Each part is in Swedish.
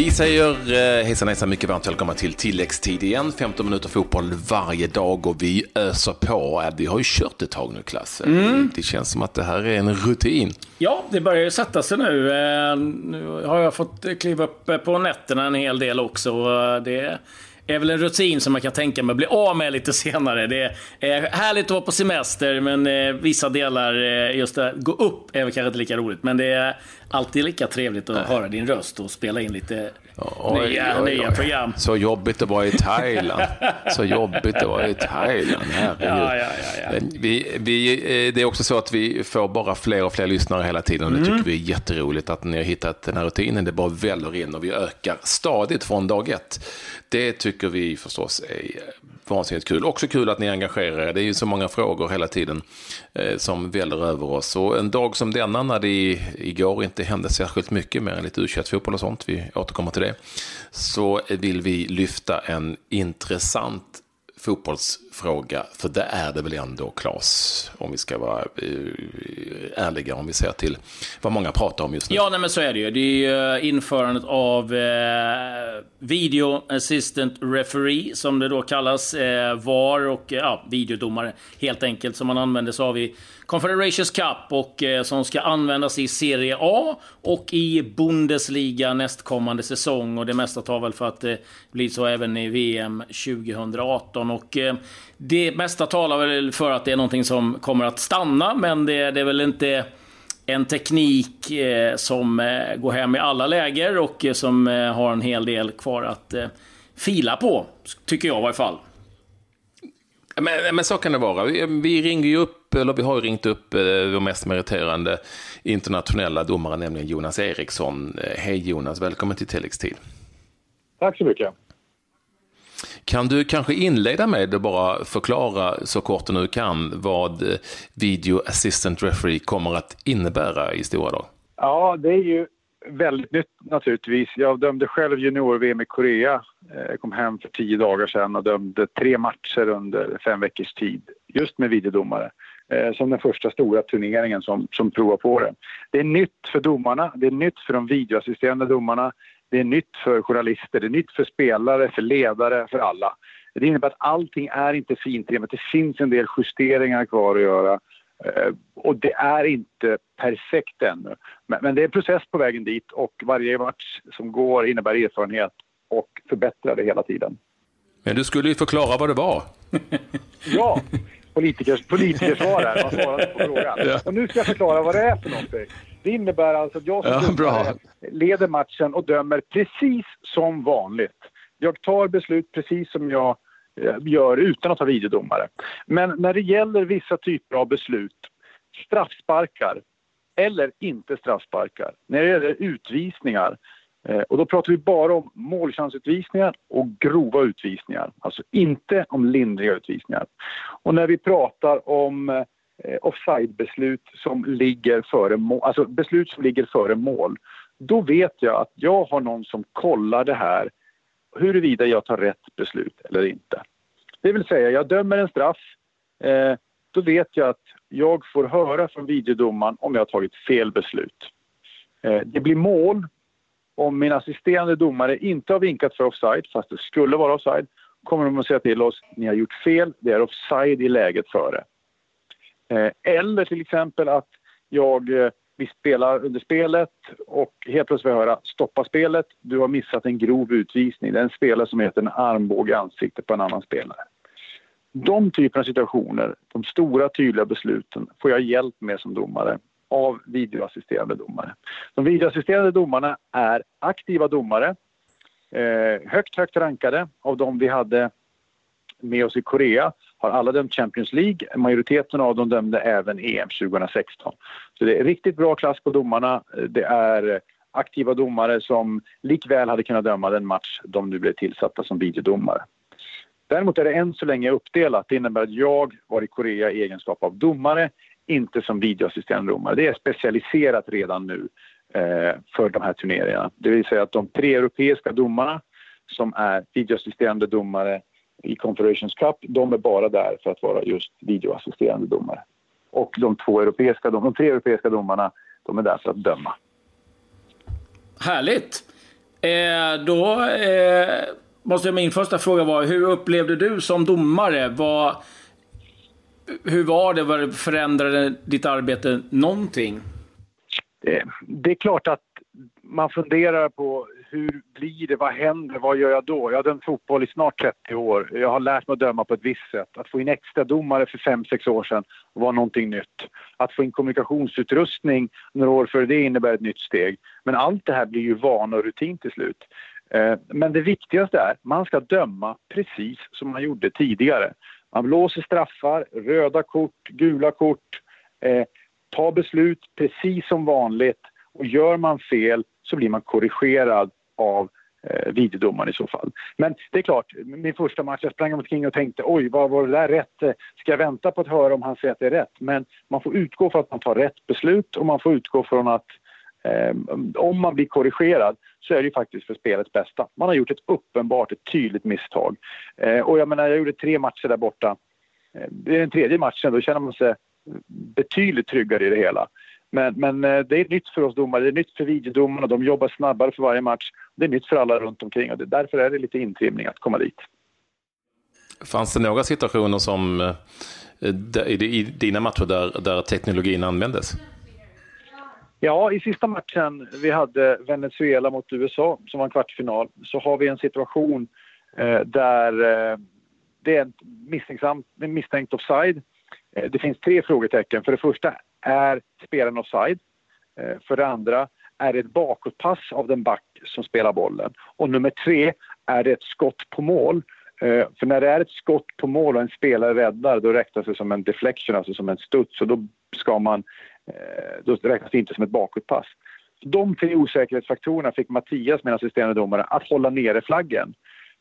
Vi säger eh, hejsan hejsan mycket varmt välkomna till tilläggstid igen. 15 minuter fotboll varje dag och vi öser på. Vi har ju kört ett tag nu Klasse. Mm. Det känns som att det här är en rutin. Ja, det börjar ju sätta sig nu. Eh, nu har jag fått kliva upp på nätterna en hel del också. Det är väl en rutin som man kan tänka mig bli av med lite senare. Det är härligt att vara på semester, men eh, vissa delar, eh, just det, gå upp är väl kanske inte lika roligt. Men det är alltid lika trevligt att höra din röst och spela in lite oj, nya, oj, oj, nya program. Så jobbigt att vara i Thailand. Så jobbigt att vara i Thailand. Ja, ja, ja, ja. Vi, vi, eh, det är också så att vi får bara fler och fler lyssnare hela tiden. Och det mm. tycker vi är jätteroligt att ni har hittat den här rutinen. Det bara väller in och vi ökar stadigt från dag ett. Det tycker vi förstås är vansinnigt kul. Också kul att ni engagerar er. Det är ju så många frågor hela tiden eh, som väller över oss. Och en dag som denna när det igår inte hände särskilt mycket mer än lite u fotboll och sånt, vi återkommer till det, så vill vi lyfta en intressant fråga, för det är det väl ändå, Claes, om vi ska vara eh, ärliga, om vi ser till vad många pratar om just nu. Ja, nej, men så är det ju. Det är ju eh, införandet av eh, Video Assistant Referee, som det då kallas, eh, VAR och eh, ja, videodomare, helt enkelt, som man använder sig av i Confederations Cup och eh, som ska användas i Serie A och i Bundesliga nästkommande säsong. Och det mesta tar väl för att det blir så även i VM 2018. Och eh, det mesta talar väl för att det är någonting som kommer att stanna, men det, det är väl inte en teknik eh, som eh, går hem i alla läger och eh, som eh, har en hel del kvar att fila på, tycker jag i alla fall. Men, men så kan det vara. Vi, vi ringer ju upp, eller vi har ju ringt upp eh, de mest meriterande internationella domare, nämligen Jonas Eriksson. Eh, hej Jonas, välkommen till tilläggstid. Tack så mycket. Kan du kanske inleda med att bara förklara så kort du nu kan vad Video Assistant Referee kommer att innebära i stora drag? Ja, det är ju väldigt nytt naturligtvis. Jag dömde själv junior-VM i Korea. Jag kom hem för tio dagar sedan och dömde tre matcher under fem veckors tid just med videodomare. Eh, som den första stora turneringen som, som provar på det. Det är nytt för domarna, det är nytt för de videoassisterande domarna, det är nytt för journalister, det är nytt för spelare, för ledare, för alla. Det innebär att allting är inte fintrimmat, det finns en del justeringar kvar att göra Eh, och det är inte perfekt ännu. Men, det är en process på vägen dit och varje match som går innebär erfarenhet och förbättrar det hela tiden. Men du skulle ju förklara vad det var. ja, politikers, politikersvar här. Man svarade på frågan. Ja. Och nu ska jag förklara vad det är för någonting. Det innebär alltså att jag som ja, leder matchen och dömer precis som vanligt. Jag tar beslut precis som jag Eh, gör utan att ha videodomare. Men när det gäller vissa typer av beslut, straffsparkar eller inte straffsparkar, när det gäller utvisningar Eh, och då pratar vi bara om målchansutvisningar och grova utvisningar, alltså inte om lindriga utvisningar. Och när vi pratar om eh, offside-beslut som ligger före mål, alltså beslut som ligger före mål, då vet jag att jag har någon som kollar det här huruvida jag tar rätt beslut eller inte. Det vill säga, jag dömer en straff. Eh, då vet jag att jag får höra från videodomaren om jag har tagit fel beslut. Eh, det blir mål om min assisterande domare inte har vinkat för offside, fast det skulle vara offside, kommer de att säga till oss ni har gjort fel, det är offside i läget före. Eh, eller till exempel att jag eh, vi spelar under spelet och helt plötsligt får jag höra stoppa spelet, du har missat en grov utvisning. Det är en spelare som heter en armbåge i ansiktet på en annan spelare. De typerna av situationer, de stora tydliga besluten, får jag hjälp med som domare av videoassisterande domare. De videoassisterande domarna är aktiva domare, eh, högt, högt rankade av de vi hade med oss i Korea har alla dömt Champions League. Majoriteten av dem dömde även EM 2016. Så det är riktigt bra klass på domarna. Det är aktiva domare som likväl hade kunnat döma den match de nu blev tillsatta som videodomare. Däremot är det än så länge uppdelat. Det innebär att jag var i Korea i egenskap av domare, inte som videoassisterande domare. Det är specialiserat redan nu eh, för de här turneringarna. Det vill säga att de tre europeiska domarna som är videoassisterande domare i Confederations Cup, de är bara där för att vara just videoassisterande domare. Och de, två europeiska, de tre europeiska domarna, de är där för att döma. Härligt! Eh, då eh, måste jag, min första fråga vara, hur upplevde du som domare? Var, hur var det? Var förändrade ditt arbete någonting? Det, det är klart att man funderar på hur blir det, vad händer, vad gör jag då? Jag har dömt fotboll i snart 30 år. Jag har lärt mig att döma på ett visst sätt. Att få in extra domare för 5-6 år sedan var någonting nytt. Att få in kommunikationsutrustning några år före det innebär ett nytt steg. Men allt det här blir ju vana och rutin till slut. Eh, men det viktigaste är, man ska döma precis som man gjorde tidigare. Man blåser straffar, röda kort, gula kort, eh, tar beslut precis som vanligt och gör man fel så blir man korrigerad av eh, videodomaren i så fall. Men det är klart, min första match, jag sprang omkring och tänkte oj, vad var det där rätt? Eh, ska jag vänta på att höra om han säger att det är rätt? Men man får utgå från att man tar rätt beslut och man får utgå från att Ehm, om man blir korrigerad så är det ju faktiskt för spelets bästa. Man har gjort ett uppenbart, ett tydligt misstag. Eh, och jag menar, jag gjorde tre matcher där borta. Ehm, det är den tredje matchen, då känner man sig betydligt tryggare i det hela. Men, men eh, det är nytt för oss domare, det är nytt för videodomarna, de jobbar snabbare för varje match. Det är nytt för alla runt omkring och det, därför är det lite intrimning att komma dit. Fanns det några situationer som eh, i dina matcher där, där teknologin användes? Ja, i sista matchen vi hade Venezuela mot USA som var en kvartsfinal så har vi en situation eh, där eh, det är en misstänkt offside. Eh, det finns tre frågetecken. För det första, är spelaren offside? Eh, för det andra, är det ett bakåtpass av den back som spelar bollen? Och nummer tre, är det ett skott på mål? Eh, för när det är ett skott på mål och en spelare räddar, då räknas det som en deflection, alltså som en studs. Och då, ska man, då räknas det inte som ett bakåtpass. De tre osäkerhetsfaktorerna fick Mattias, min assisterande domare, att hålla nere flaggen.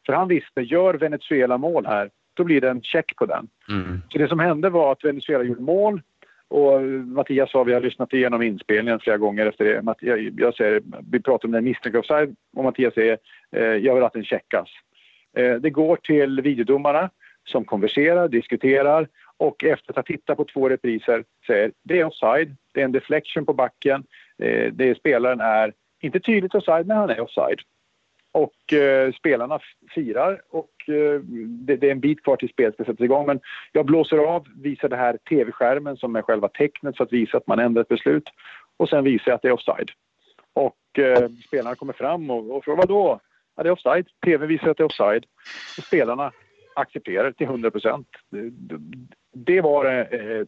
För han visste, gör Venezuela mål här, då blir det en check på den. Mm. Så det som hände var att Venezuela gjorde mål, och Mattias sa, vi har lyssnat igenom inspelningen flera gånger efter det. Jag, jag säger, vi pratar om den misstänkt offside och Mattias säger, eh, jag vill att den checkas. Eh, det går till videodomarna som konverserar, diskuterar och efter att ha tittat på två repriser säger det är offside, det är en deflection på backen, eh, det är, spelaren är inte tydligt offside men han är offside. Och eh, spelarna firar och eh, det, det, är en bit kvar till spelet ska sättas igång. Men jag blåser av, visar det här tv-skärmen som är själva tecknet för att visa att man ändrar ett beslut. Och sen visar jag att det är offside. Och eh, spelarna kommer fram och, och frågar vadå? Ja, det är offside. TV visar att det är offside. Och spelarna accepterar till 100 procent. Det, det, var eh,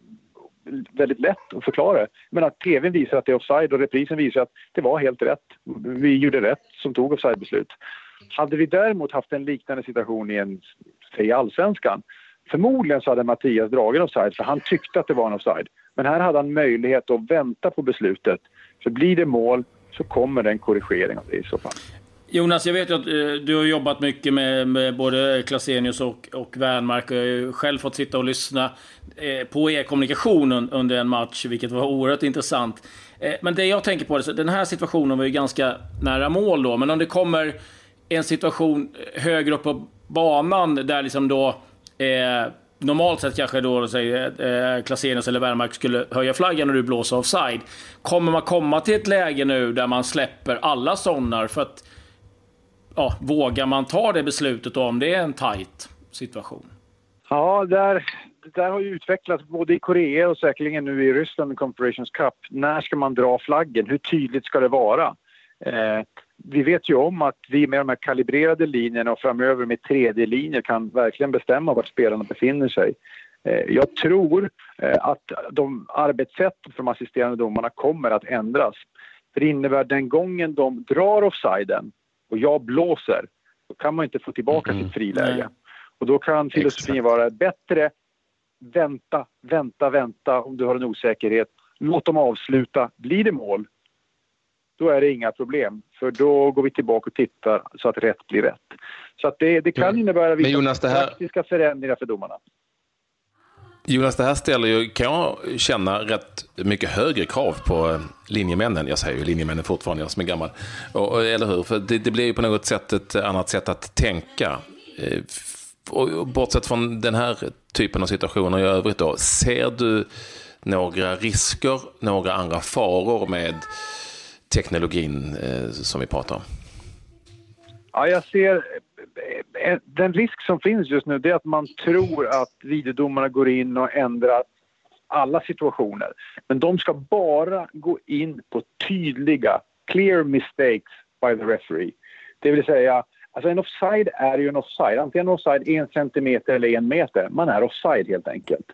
väldigt lätt att förklara. Men att tv visar att det är offside och reprisen visar att det var helt rätt. Vi gjorde rätt som tog offside-beslut. Hade vi däremot haft en liknande situation i en, säg allsvenskan, förmodligen så hade Mattias dragit offside för han tyckte att det var en offside. Men här hade han möjlighet att vänta på beslutet. För blir det mål så kommer det en korrigering av det i så fall. Jonas, jag vet ju att eh, du har jobbat mycket med, med både Klasenius och, och Wernmark. Jag har ju själv fått sitta och lyssna eh, på er kommunikation under en match, vilket var oerhört intressant. Eh, men det jag tänker på, är den här situationen var ju ganska nära mål då, men om det kommer en situation högre upp på banan där liksom då eh, normalt sett kanske då säger eh, Klasenius eller Wernmark skulle höja flaggan och du blåser offside. Kommer man komma till ett läge nu där man släpper alla sådana för att ja, vågar man ta det beslutet om det är en tajt situation? Ja, där, det där har ju utvecklats både i Korea och säkerligen nu i Ryssland i Confederations Cup. När ska man dra flaggen? Hur tydligt ska det vara? Eh, vi vet ju om att vi med de här kalibrerade linjerna och framöver med 3D-linjer kan verkligen bestämma vart spelarna befinner sig. Eh, jag tror eh, att de arbetssättet för de assisterande domarna kommer att ändras. För det innebär den gången de drar offsiden och jag blåser, då kan man inte få tillbaka mm. sitt friläge. Nej. Och då kan filosofin Exakt. vara bättre vänta, vänta, vänta om du har en osäkerhet. Låt dem avsluta. Blir det mål, då är det inga problem. För då går vi tillbaka och tittar så att rätt blir rätt. Så att det, det kan innebära vissa Jonas, här... praktiska förändringar för domarna. Jonas, det här ställer ju, kan jag känna, rätt mycket högre krav på eh, linjemännen. Jag säger ju linjemännen fortfarande, jag som är gammal. Och, eller hur? För det, det blir ju på något sätt ett annat sätt att tänka. Eh, och bortsett från den här typen av situationer i övrigt då, ser du några risker, några andra faror med teknologin eh, som vi pratar om? Ja, jag ser... Eh, den risk som finns just nu är att man tror att videodomarna går in och ändrar alla situationer. Men de ska bara gå in på tydliga, clear mistakes by the referee. Det vill säga, alltså en offside är ju en offside. Antingen offside en centimeter eller en meter. Man är offside helt enkelt.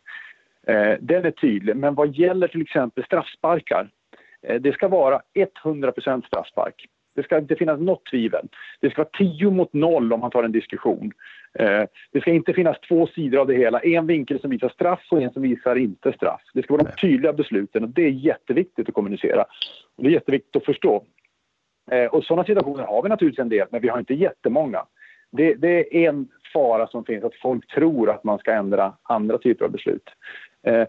Eh, den är tydlig. Men vad gäller till exempel straffsparkar. Eh, det ska vara 100% straffspark. Det ska inte finnas något tvivel. Det ska vara 10 mot 0 om man tar en diskussion. Eh, det ska inte finnas två sidor av det hela. En vinkel som visar straff och en som visar inte straff. Det ska vara de tydliga besluten och det är jätteviktigt att kommunicera. Det är jätteviktigt att förstå. Eh, och sådana situationer har vi naturligtvis en del, men vi har inte jättemånga. Det, det är en fara som finns, att folk tror att man ska ändra andra typer av beslut. Eh,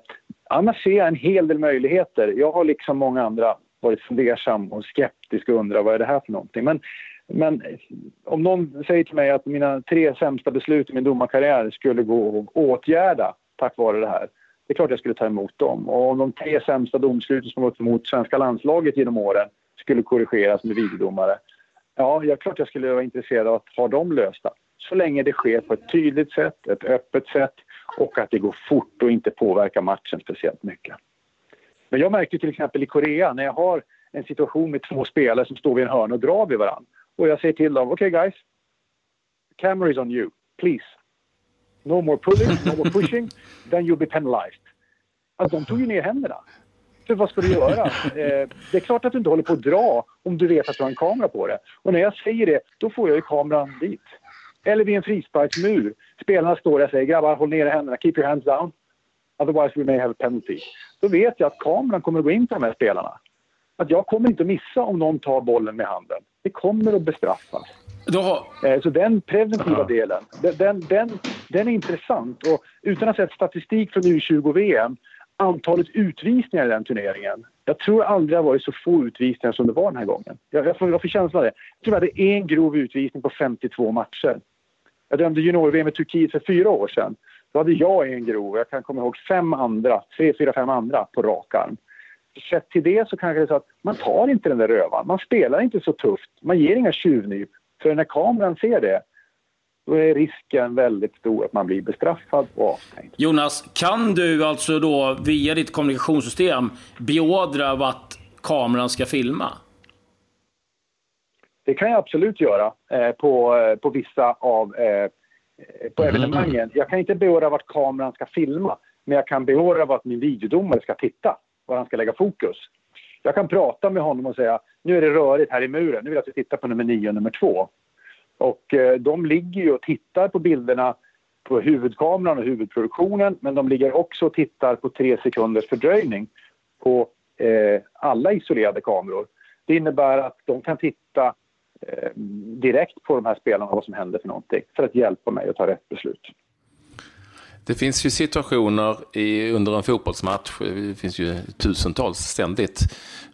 annars ser jag en hel del möjligheter. Jag har liksom många andra varit fundersam och skeptisk och undrat vad är det här för någonting. Men, men om någon säger till mig att mina tre sämsta beslut i min domarkarriär skulle gå att åtgärda tack vare det här. Det är klart jag skulle ta emot dem. Och om de tre sämsta domsluten som gått emot svenska landslaget genom åren skulle korrigeras med videodomare. Ja, jag klart jag skulle vara intresserad av att ha dem lösta. Så länge det sker på ett tydligt sätt, ett öppet sätt och att det går fort och inte påverkar matchen speciellt mycket. Men jag märkte till exempel i Korea när jag har en situation med två spelare som står vid en hörn och drar vid varandra. Och jag säger till dem, okej okay guys, camera is on you, please. No more pulling, no more pushing, then you'll be penalized. Alltså, de tog ju ner händerna. För vad ska du göra? Eh, det är klart att du inte håller på att dra om du vet att du har en kamera på det. Och när jag säger det, då får jag ju kameran dit. Eller vid en frisparksmur. Spelarna står där och säger grabbar håll ner händerna, keep your hands down. Otherwise we may have a penalty. Då vet jag att kameran kommer att gå in på de här spelarna. Att jag kommer inte att missa om någon tar bollen med handen. Det kommer att bestraffas. Har... Eh, så den preventiva delen, den, den, den är intressant. Och utan att ha sett statistik från U20-VM, antalet utvisningar i den turneringen. Jag tror aldrig det har varit så få utvisningar som det var den här gången. Jag, jag, får, jag får känslan av det. Jag tror att det är en grov utvisning på 52 matcher. Jag dömde junior-VM i Turkiet för fyra år sedan. Då hade jag en grov, jag kan komma ihåg fem andra, tre, fyra, fem andra på rak arm. Sett till det så kanske det är så att man tar inte den där rövan, man spelar inte så tufft, man ger inga tjuvnyp. För när kameran ser det, då är risken väldigt stor att man blir bestraffad och avstängd. Jonas, kan du alltså då via ditt kommunikationssystem beordra vart kameran ska filma? Det kan jag absolut göra eh, på, eh, på vissa av eh, På evenemangen. Jag kan inte beordra vart kameran ska filma, men jag kan beordra vart min videodomare ska titta, var han ska lägga fokus. Jag kan prata med honom och säga nu är det rörigt här i muren, nu vill jag att du tittar på nummer 9 och nummer 2. Och eh, de ligger ju och tittar på bilderna på huvudkameran och huvudproduktionen, men de ligger också och tittar på tre sekunders fördröjning på eh, alla isolerade kameror. Det innebär att de kan titta Eh, direkt på de här spelarna vad som händer för någonting för att hjälpa mig att ta rätt beslut. Det finns ju situationer i, under en fotbollsmatch, eh, det finns ju tusentals ständigt,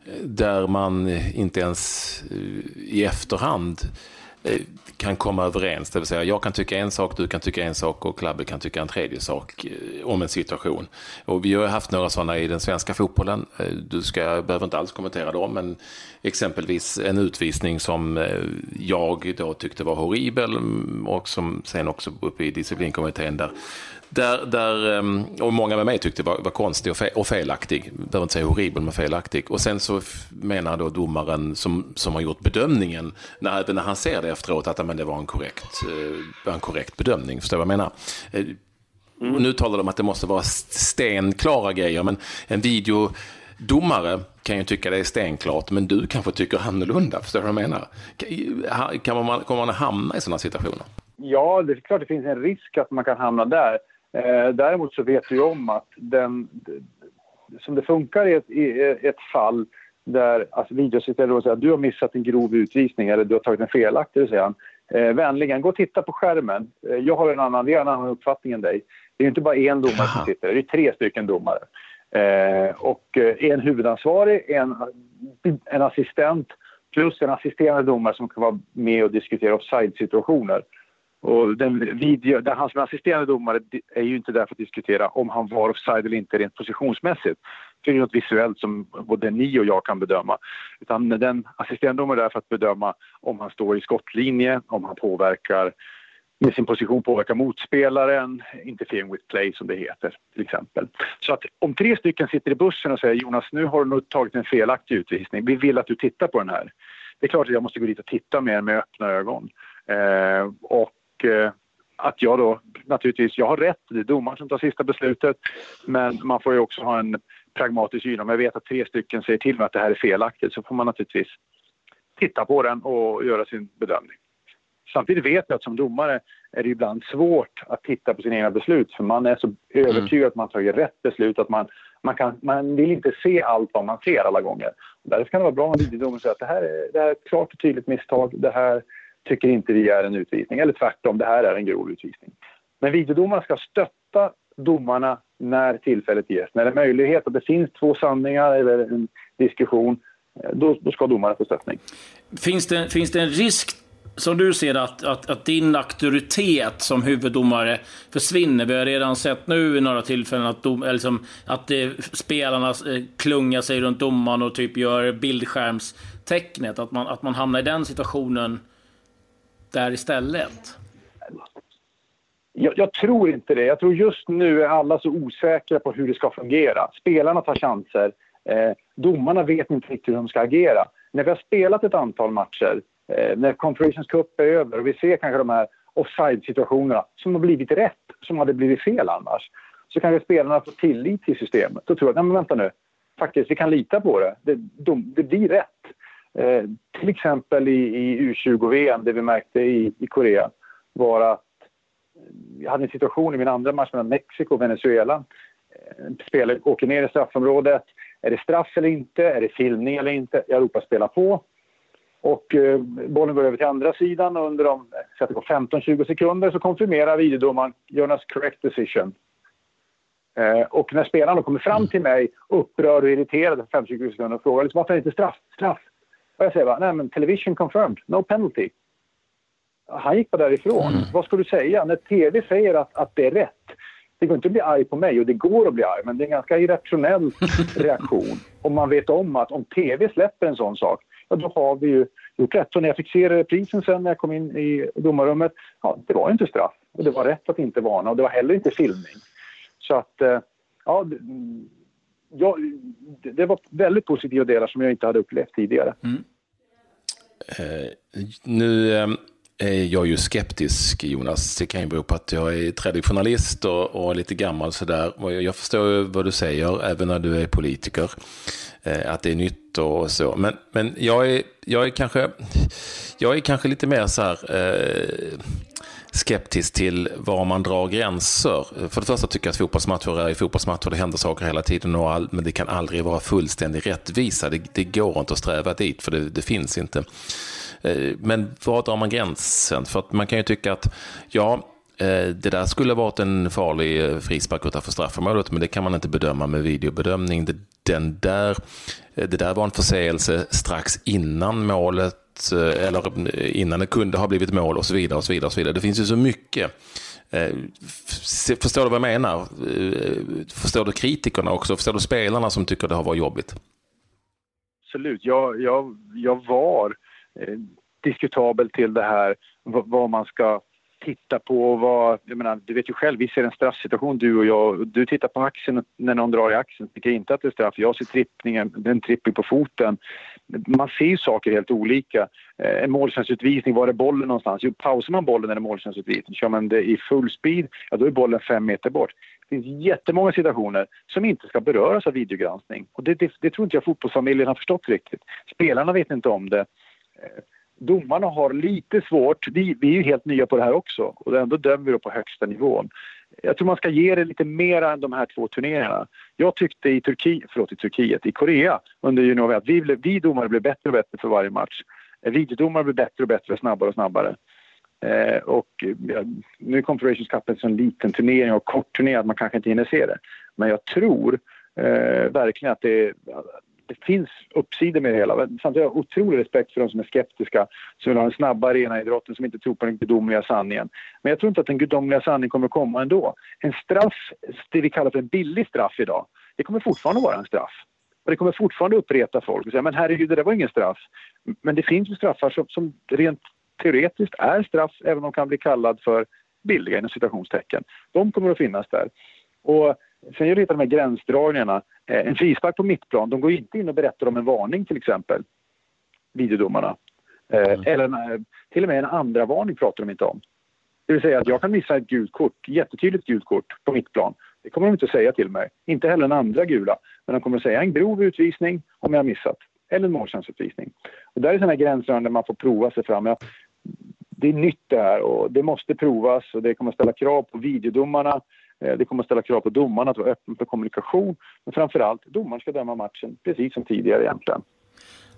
eh, där man inte ens eh, i efterhand Eh, Eh, kan komma överens. Det vill säga jag kan tycka en sak, du kan tycka en sak och Klabbe kan tycka en tredje sak eh, om en situation. Och vi har haft några sådana i den svenska fotbollen. Eh, du ska, behöver inte alls kommentera dem, men exempelvis en utvisning som jag då tyckte var horribel mm, och som sen också uppe i disciplinkommittén där där, där, ehm, och många med mig tyckte var, var konstig och, fe, och felaktig. Behöver inte säga horribel, men felaktig. Och sen så menar då domaren som, som har gjort bedömningen, när, när han ser det efteråt, att men det var en korrekt, eh, en korrekt bedömning. Förstår du vad jag menar? Mm. Nu talar de om att det måste vara stenklara grejer, men en videodomare kan ju tycka det är stenklart, men du kanske tycker annorlunda. Förstår du vad jag menar? Kan man, kommer man att hamna i sådana situationer? Ja, det är klart det finns en risk att man kan hamna där. Eh, däremot så vet vi om att den, som det funkar i ett, i ett fall där alltså videoassistent säger att du har missat en grov utvisning eller du har tagit en felaktig, säger han. Eh, vänligen, gå och titta på skärmen. Eh, jag har en annan, vi har en annan uppfattning än dig. Det är inte bara en domare som sitter, det är tre stycken domare. Eh, och eh, en huvudansvarig, en, en assistent plus en assisterande domare som kan vara med och diskutera offside-situationer. Och den video, den, han som är assisterande domare är ju inte där för att diskutera om han var offside eller inte rent positionsmässigt. Det är det något visuellt som både ni och jag kan bedöma. Utan den domaren är där för att bedöma om han står i skottlinje, om han påverkar med sin position påverkar motspelaren, interfering with play som det heter till exempel. Så att om tre stycken sitter i bussen och säger Jonas nu har du nog tagit en felaktig utvisning, vi vill att du tittar på den här. Det är klart att jag måste gå dit och titta mer med öppna ögon. Eh, och Eh, att jag då naturligtvis, jag har rätt, det är domaren som tar sista beslutet, men man får ju också ha en pragmatisk syn. Om jag vet att tre stycken säger till mig att det här är felaktigt så får man naturligtvis titta på den och göra sin bedömning. Samtidigt vet jag att som domare är det ibland svårt att titta på sina egna beslut för man är så övertygad mm. att man tagit rätt beslut att man, man, kan, man vill inte se allt vad man ser alla gånger. Därför kan det vara bra om videodomaren säger att det här, är, det här är ett klart och tydligt misstag, det här tycker inte vi är en utvisning. Eller tvärtom, det här är en grov utvisning. Men videodomarna ska stötta domarna när tillfället ges. När det är möjlighet och det finns två sanningar eller en diskussion, eh, då, då ska domarna få stöttning. Finns det, finns det en risk som du ser att, att, att, din auktoritet som huvuddomare försvinner. Vi har redan sett nu i några tillfällen att, dom, liksom, att det, spelarna eh, klungar sig runt domaren och typ gör bildskärmstecknet. Att man, att man hamnar i den situationen där istället. Jag, jag, tror inte det. Jag tror just nu är alla så osäkra på hur det ska fungera. Spelarna tar chanser. Eh, domarna vet inte riktigt hur de ska agera. När vi har spelat ett antal matcher eh, när Confederations Cup är över och vi ser kanske de här offside-situationerna som har blivit rätt, som hade blivit fel annars, så kanske spelarna får tillit till systemet Då tror jag att nej men vänta nu, faktiskt vi kan lita på det, det, de, det blir rätt. Eh, till exempel i, i U20-VM, det vi märkte i, i Korea, var att eh, jag hade en situation i min andra match mellan Mexiko och Venezuela. Eh, en spelare åker ner i straffområdet. Är det straff eller inte? Är det filmning eller inte? Jag ropar spela på. Och eh, bollen går över till andra sidan och under de 15-20 sekunder så konfirmerar videodomaren Jonas correct decision. Eh, och när spelaren kommer fram till mig upprörd och irriterad för 15-20 sekunder och frågar liksom, varför är det inte straff? Straff? Och jag säger bara, nej men television confirmed, no penalty. Han gick bara därifrån. Mm. Vad ska du säga? När TV säger att, att det är rätt, det går inte att bli arg på mig och det går att bli arg, men det är en ganska irrationell reaktion. Om man vet om att om TV släpper en sån sak, ja, då har vi ju gjort rätt. Och när jag fick se reprisen sen när jag kom in i domarrummet, ja, det var inte straff. Och det var rätt att inte varna och det var heller inte filmning. Så att, eh, ja, jag, det var väldigt positiva delar som jag inte hade upplevt tidigare. Mm. Eh, nu eh, är jag ju skeptisk, Jonas. Det kan ju bero på att jag är traditionalist och, och lite gammal sådär. Jag förstår vad du säger, även när du är politiker. Eh, att det är nytt och så. Men, men jag, är, jag, är kanske, jag är kanske lite mer så här eh, skeptisk till var man drar gränser. För det första tycker jag att fotbollsmatcher är fotbollsmatcher, det händer saker hela tiden, och all, men det kan aldrig vara fullständig rättvisa. Det, det går inte att sträva dit, för det, det finns inte. Eh, men var drar man gränsen? För att man kan ju tycka att, ja, eh, det där skulle varit en farlig eh, frispark utanför straffområdet, men det kan man inte bedöma med videobedömning. Den där, det där var en förseelse strax innan målet, Eh, eller innan det kunde ha blivit mål och så vidare. och så vidare, och så vidare. Det finns ju så mycket. Eh, förstår du vad jag menar? Eh, förstår du kritikerna också? Förstår du spelarna som tycker det har varit jobbigt? Absolut. Jag, jag, jag var eh, diskutabel till det här, vad man ska titta på vad, jag menar, du vet ju själv, vi ser en straffsituation du och jag. Du tittar på axeln när någon drar i axeln, tycker inte att det är straff. Jag ser trippningen, den tripping på foten. Man ser ju saker helt olika. Eh, en måltjänstutvisning, var är bollen någonstans? Jo, pausar man bollen när det är måltjänstutvisning, kör man det i full speed, ja då är bollen fem meter bort. Det finns jättemånga situationer som inte ska beröras av videogranskning. Och det, det, det tror inte jag fotbollsfamiljen har förstått riktigt. Spelarna vet inte om det eh, domarna har lite svårt, vi, vi är ju helt nya på det här också och ändå dömer vi på högsta nivån. Jag tror man ska ge det lite mer än de här två turneringarna. Jag tyckte i, Turki, förlåt, i Turkiet, i Korea under junior att vi, vi domare blev bättre och bättre för varje match. Eh, videodomare blev bättre och bättre, snabbare och snabbare. Eh, och ja, nu är Confederations Cup en sån liten turnering och kort turnering att man kanske inte hinner se det. Men jag tror eh, verkligen att det, det finns uppsidor med det hela. Samtidigt har jag otrolig respekt för de som är skeptiska, som vill ha den snabba arenaidrotten, som inte tror på den gudomliga sanningen. Men jag tror inte att den gudomliga sanningen kommer komma ändå. En straff, det vi kallar för en billig straff idag, det kommer fortfarande vara en straff. Och det kommer fortfarande uppreta folk och säga men herregud, det där var ingen straff. Men det finns ju straffar som, som rent teoretiskt är straff, även om de kan bli kallad för billiga inom citationstecken. De kommer att finnas där. Och sen gäller det de här gränsdragningarna. Eh, en frispark på mittplan, de går inte in och berättar om en varning till exempel, videodomarna. Eh, mm. Eller en, till och med en andra varning pratar de inte om. Det vill säga att jag kan missa ett gult kort, jättetydligt gult kort på mittplan. Det kommer de inte att säga till mig. Inte heller en andra gula. Men de kommer att säga en grov utvisning om jag har missat. Eller en måltjänstutvisning. Och där är sådana gränser där man får prova sig fram. Ja, det är nytt det här och det måste provas och det kommer att ställa krav på videodomarna. Eh, det kommer att ställa krav på domarna att vara öppen för kommunikation. Men framför allt, domaren ska döma matchen precis som tidigare egentligen.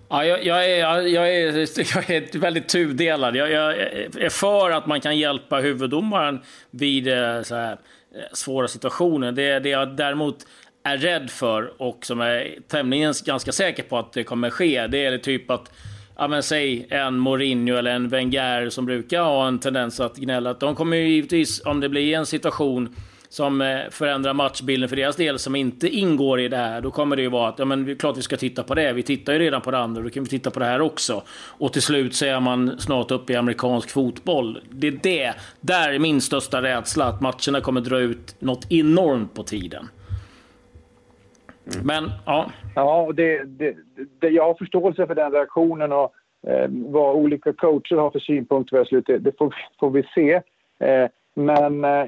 Ja, jag, jag, är, jag, är, jag är väldigt tudelad. Jag, jag, är för att man kan hjälpa huvuddomaren vid eh, så här, eh, svåra situationer. Det, det jag däremot är rädd för och som är tämligen ganska säker på att det kommer ske, det är typ att ja, men säg en Mourinho eller en Wenger som brukar ha en tendens att gnälla. Att de kommer ju givetvis, om det blir en situation som eh, förändrar matchbilden för deras del som inte ingår i det här. Då kommer det ju vara att ja, men det är klart vi ska titta på det. Vi tittar ju redan på det andra, då kan vi titta på det här också. Och till slut så är man snart uppe i amerikansk fotboll. Det är det. Där är min största rädsla, att matcherna kommer dra ut något enormt på tiden. Men, ja. Ja, det, det, det, jag har förståelse för den reaktionen och eh, vad olika coacher har för synpunkter på det, det får, får vi se. Eh, men eh,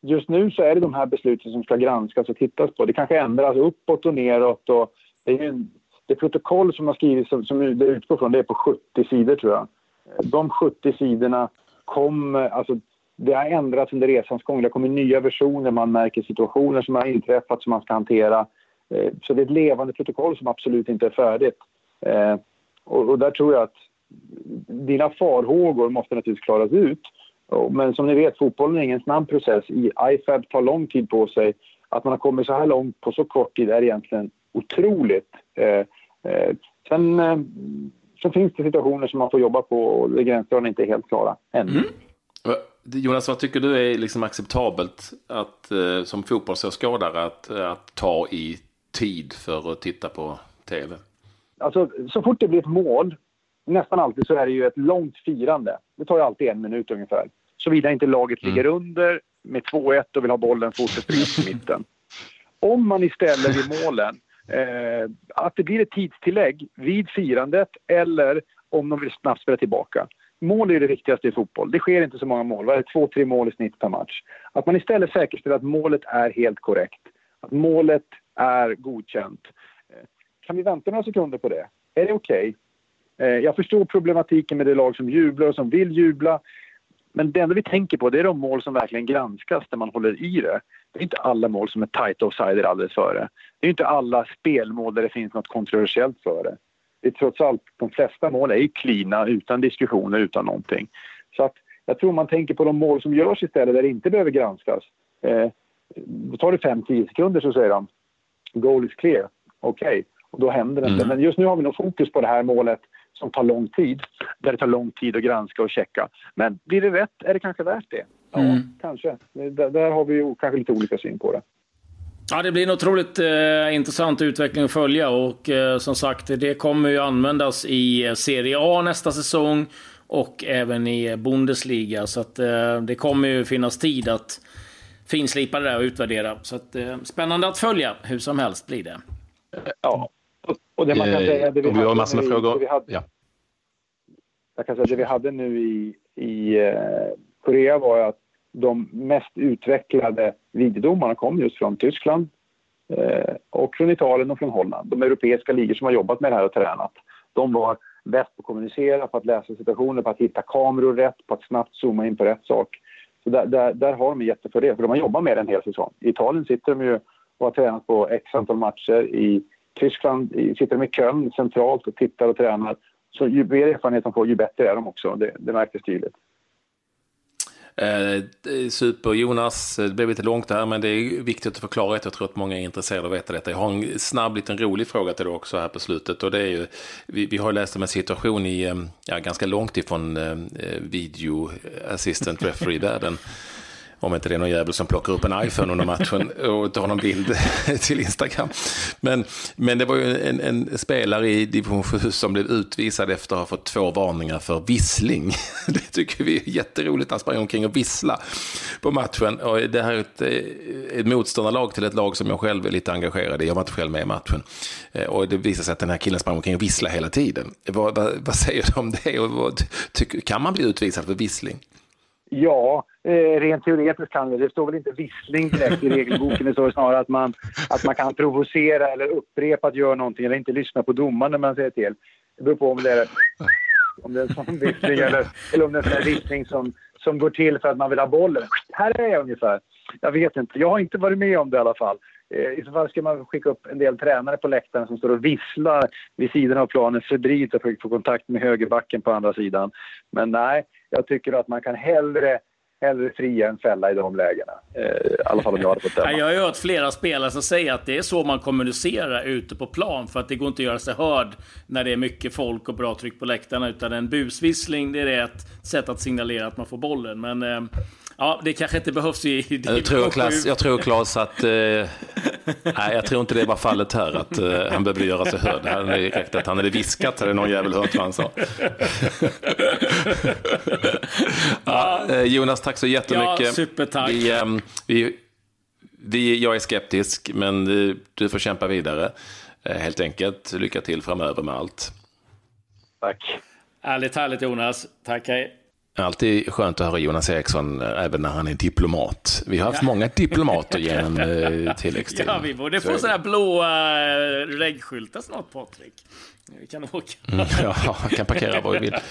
just nu så är det de här besluten som ska granskas och tittas på. Det kanske ändras uppåt och neråt. Och det, är ju, det protokoll som har skrivits, som, som det utgår från, det är på 70 sidor tror jag. De 70 sidorna kommer, alltså det har ändrats under resans gång. Det kommer nya versioner, man märker situationer som har inträffat som man ska hantera. Eh, så det är ett levande protokoll som absolut inte är färdigt. Eh, och där tror jag att dina farhågor måste naturligtvis klaras ut. Men som ni vet, fotbollen är ingen snabb process. IFAB tar lång tid på sig. Att man har kommit så här långt på så kort tid är egentligen otroligt. Eh, sen, sen finns det situationer som man får jobba på och inte är helt klara ännu. Mm. Jonas, vad tycker du är liksom acceptabelt att, eh, som fotbollsåskådare att, att ta i tid för att titta på tv? Alltså, så fort det blir ett mål, nästan alltid så är det ju ett långt firande. Det tar ju alltid en minut ungefär. Såvida inte laget mm. ligger under med 2-1 och vill ha bollen fortsatt i mitten. Om man istället vid målen, eh, att det blir ett tidstillägg vid firandet eller om de vill snabbt spela tillbaka mål är det viktigaste i fotboll. Det sker inte så många mål. Det är två, tre mål i snitt per match. Att man istället säkerställer att målet är helt korrekt. Att målet är godkänt. Eh, kan vi vänta några sekunder på det? Är det okej? Okay? Eh, jag förstår problematiken med det lag som jublar och som vill jubla. Men det enda vi tänker på det är de mål som verkligen granskas där man håller i det. Det är inte alla mål som är tight offside alldeles före. Det är inte alla spelmål där det finns något kontroversiellt före det är trots allt, de flesta mål är ju klina utan diskussioner, utan någonting. Så att jag tror man tänker på de mål som görs istället där det inte behöver granskas. Eh, då tar det 5-10 sekunder så säger de “Goal is clear”. Okej, okay. och då händer det inte. Mm. Men just nu har vi nog fokus på det här målet som tar lång tid. Där det tar lång tid att granska och checka. Men blir det rätt är det kanske värt det. Ja, mm. kanske. Där, där har vi ju kanske lite olika syn på det. Ja, det blir en otroligt eh, intressant utveckling att följa och eh, som sagt, det kommer ju användas i eh, Serie A nästa säsong och även i Bundesliga. Så att eh, det kommer ju finnas tid att finslipa det där och utvärdera. Så att, eh, spännande att följa, hur som helst blir det. Ja, och det man kan säga... Det vi, vi har massor med frågor. hade, ja. Jag kan säga det vi hade nu i, i eh, Korea var att de mest utvecklade videodomarna kom just från Tyskland eh, och från Italien och från Holland. De europeiska ligor som har jobbat med det här och tränat. De var bäst på att kommunicera, på att läsa situationer, på att hitta kameror rätt, på att snabbt zooma in på rätt sak. Så där, där, där har de en jättefördel, för de har jobbat med det en hel säsong. I Italien sitter de ju och har tränat på x antal matcher. I Tyskland sitter de i Köln centralt och tittar och tränar. Så ju mer erfarenhet de får, ju bättre är de också. Det, det märktes tydligt. Eh, super Jonas, det blev lite långt här men det är viktigt att förklara att Jag tror att många är intresserade av att veta detta. Jag har en snabb liten rolig fråga till dig också här på slutet. Och det är ju, vi, vi har läst om en situation i, eh, ja, ganska långt ifrån eh, eh video assistant referee-världen. Om inte det är någon jävel som plockar upp en iPhone under matchen och tar någon bild till Instagram. Men, men det var ju en, en spelare i division 7 som blev utvisad efter att ha fått två varningar för vissling. Det tycker vi är jätteroligt, han sprang omkring och vissla på matchen. Och det här är ett, ett motståndarlag till ett lag som jag själv är lite engagerad i. Jag var inte själv med i matchen. Eh, och det visade sig att den här killen sprang omkring och visslade hela tiden. Vad, vad, vad säger du om det? Och vad, tyck, kan man bli utvisad för vissling? Ja, eh, rent teoretiskt kan det. Det står väl inte vissling direkt i regelboken. Det står snarare att man, att man kan provocera eller upprepa att göra någonting eller inte lyssna på domaren när man säger till. Det beror på om det är, om det är en sån vissling eller, eller om det är en vissling som, som går till för att man vill ha bollen. Här är jag ungefär. Jag vet inte. Jag har inte varit med om det i alla fall. Eh, I så fall ska man skicka upp en del tränare på läktaren som står och visslar vid sidan av planen febrilt och försöker få kontakt med högerbacken på andra sidan. Men nej, jag tycker att man kan hellre hellre fria än fälla i de lägena. Eh, I alla fall om jag hade fått döma. Jag har hört flera spelare som säger att det är så man kommunicerar ute på plan. För att det går inte att göra sig hörd när det är mycket folk och bra tryck på läktarna. Utan en busvissling, det är ett sätt att signalera att man får bollen. Men eh, Ja, det kanske inte behövs i... i jag, tror Klas, jag tror Claes att... Eh, nej, jag tror inte det var fallet här, att eh, han behövde göra sig hörd. Det hade räckt att han hade viskat, hade någon jävel hört vad han sa. ja, eh, Jonas, tack så jättemycket. Ja, supertack. Vi, eh, vi, vi, jag är skeptisk, men du får kämpa vidare. Eh, helt enkelt. Lycka till framöver med allt. Tack. Härligt, härligt Jonas. Tack, hej. Alltid skönt att höra Jonas Eriksson eh, även när han är diplomat. Vi har haft ja. många diplomater genom eh, tilläggstiden. Ja, vi borde få sådana här blåa äh, reggskyltar snart, Patrik. Vi kan åka. Mm, ja, kan parkera var vi vill.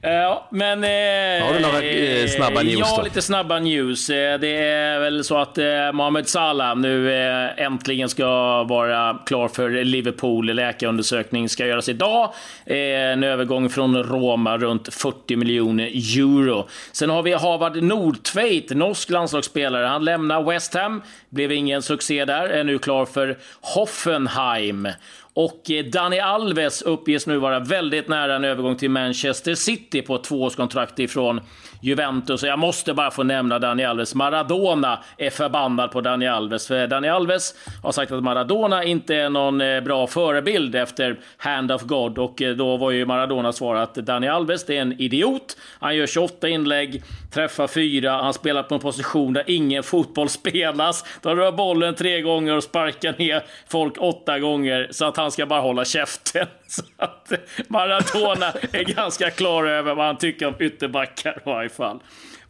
Ja, men... Eh, Har du några eh, snabba news Ja, då? lite snabba news. Eh, det är väl så att eh, Mohamed Salah nu eh, äntligen ska vara klar för Liverpool. Läkarundersökning ska göras idag. Eh, en övergång från Roma runt 40 miljoner euro. Sen har vi Havard Nordtveit, norsk landslagsspelare. Han lämnar West Ham. Blev ingen succé där. Är nu klar för Hoffenheim. Och eh, Dani Alves uppges nu vara väldigt nära en övergång till Manchester City på ett tvåårskontrakt ifrån Juventus. Jag måste bara få nämna Dani Alves. Maradona är förbannad på Dani Alves. För Dani Alves har sagt att Maradona inte är någon eh, bra förebild efter Hand of God. Och eh, då var ju Maradona svar att Dani Alves det är en idiot. Han gör 28 inlägg, träffar fyra, han spelar på en position där ingen fotboll spelas. De rör bollen tre gånger och sparkar ner folk åtta gånger. Så att han ska bara hålla käften. Så att Maradona är ganska klar över vad han tycker om ytterbackar i varje fall.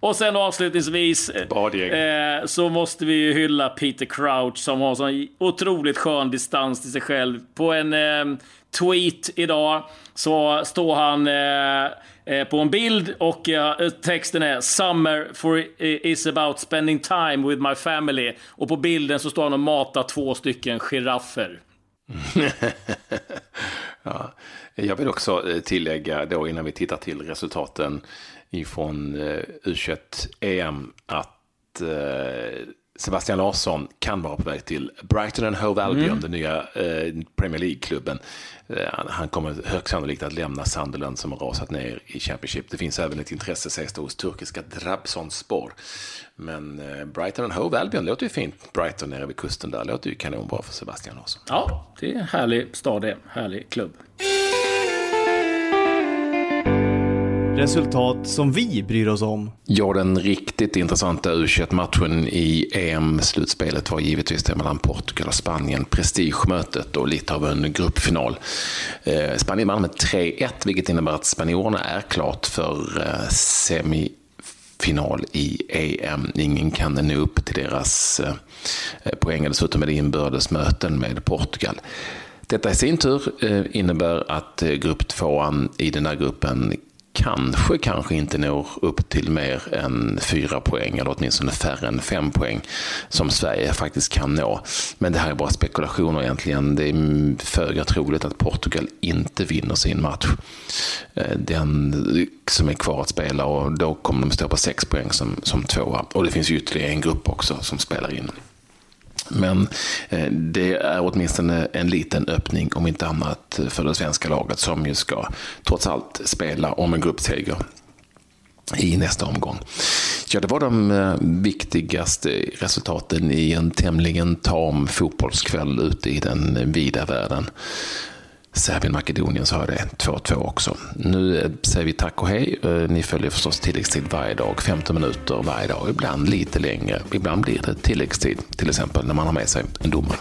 Och sen avslutningsvis eh, så måste vi ju hylla Peter Crouch som har sån otroligt skön distans till sig själv. På en eh, tweet idag så står han eh, eh på en bild och eh, texten är “Summer for is about spending time with my family” och på bilden så står han och matar två stycken giraffer. ja, jag vill också eh, tillägga då innan vi tittar till resultaten ifrån eh, U21-EM att eh, Sebastian Larsson kan vara på väg till Brighton and Hove Albion, mm. den nya eh, Premier League-klubben. Eh, han kommer högst sannolikt att lämna Sunderland som har rasat ner i Championship. Det finns även ett intresse, sägs det, hos turkiska Trabzonspor. Men eh, Brighton and Hove Albion låter ju fint. Brighton nere vid kusten där låter ju kanonbra för Sebastian Larsson. Ja, det är en härlig stad det. Härlig klubb. Resultat som vi bryr oss om. Ja, den riktigt intressanta u matchen i EM-slutspelet var givetvis det mellan Portugal och Spanien. Prestigemötet och lite av en gruppfinal. Eh, Spanien vann med 3-1, vilket innebär att spanjorerna är klart för eh, semi final i EM. Ingen kan nå upp till deras eh, eh poäng, dessutom är det inbördes möten med Portugal. Detta i sin tur eh, innebär att eh, grupp tvåan i den här gruppen kanske, kanske inte når upp till mer än fyra poäng, eller åtminstone färre än fem poäng, som Sverige faktiskt kan nå. Men det här är bara spekulationer egentligen. Det är föga troligt att Portugal inte vinner sin match. Eh, den som är kvar att spela och då kommer de stå på sex poäng som, som tvåa. Och det finns ju ytterligare en grupp också som spelar in. Men eh, det är åtminstone en liten öppning, om inte annat, för det svenska laget som ju ska trots allt spela om en gruppseger. i nästa omgång. Ja, det var de eh, viktigaste resultaten i en tämligen tam fotbollskväll ute i den vida världen. Serbien-Makedonien så har det 2-2 också. Nu eh, säger vi tack och hej. Eh, ni följer förstås tilläggstid varje dag, 15 minuter varje dag. Ibland lite längre, ibland blir det tilläggstid, till exempel när man har med sig en domare.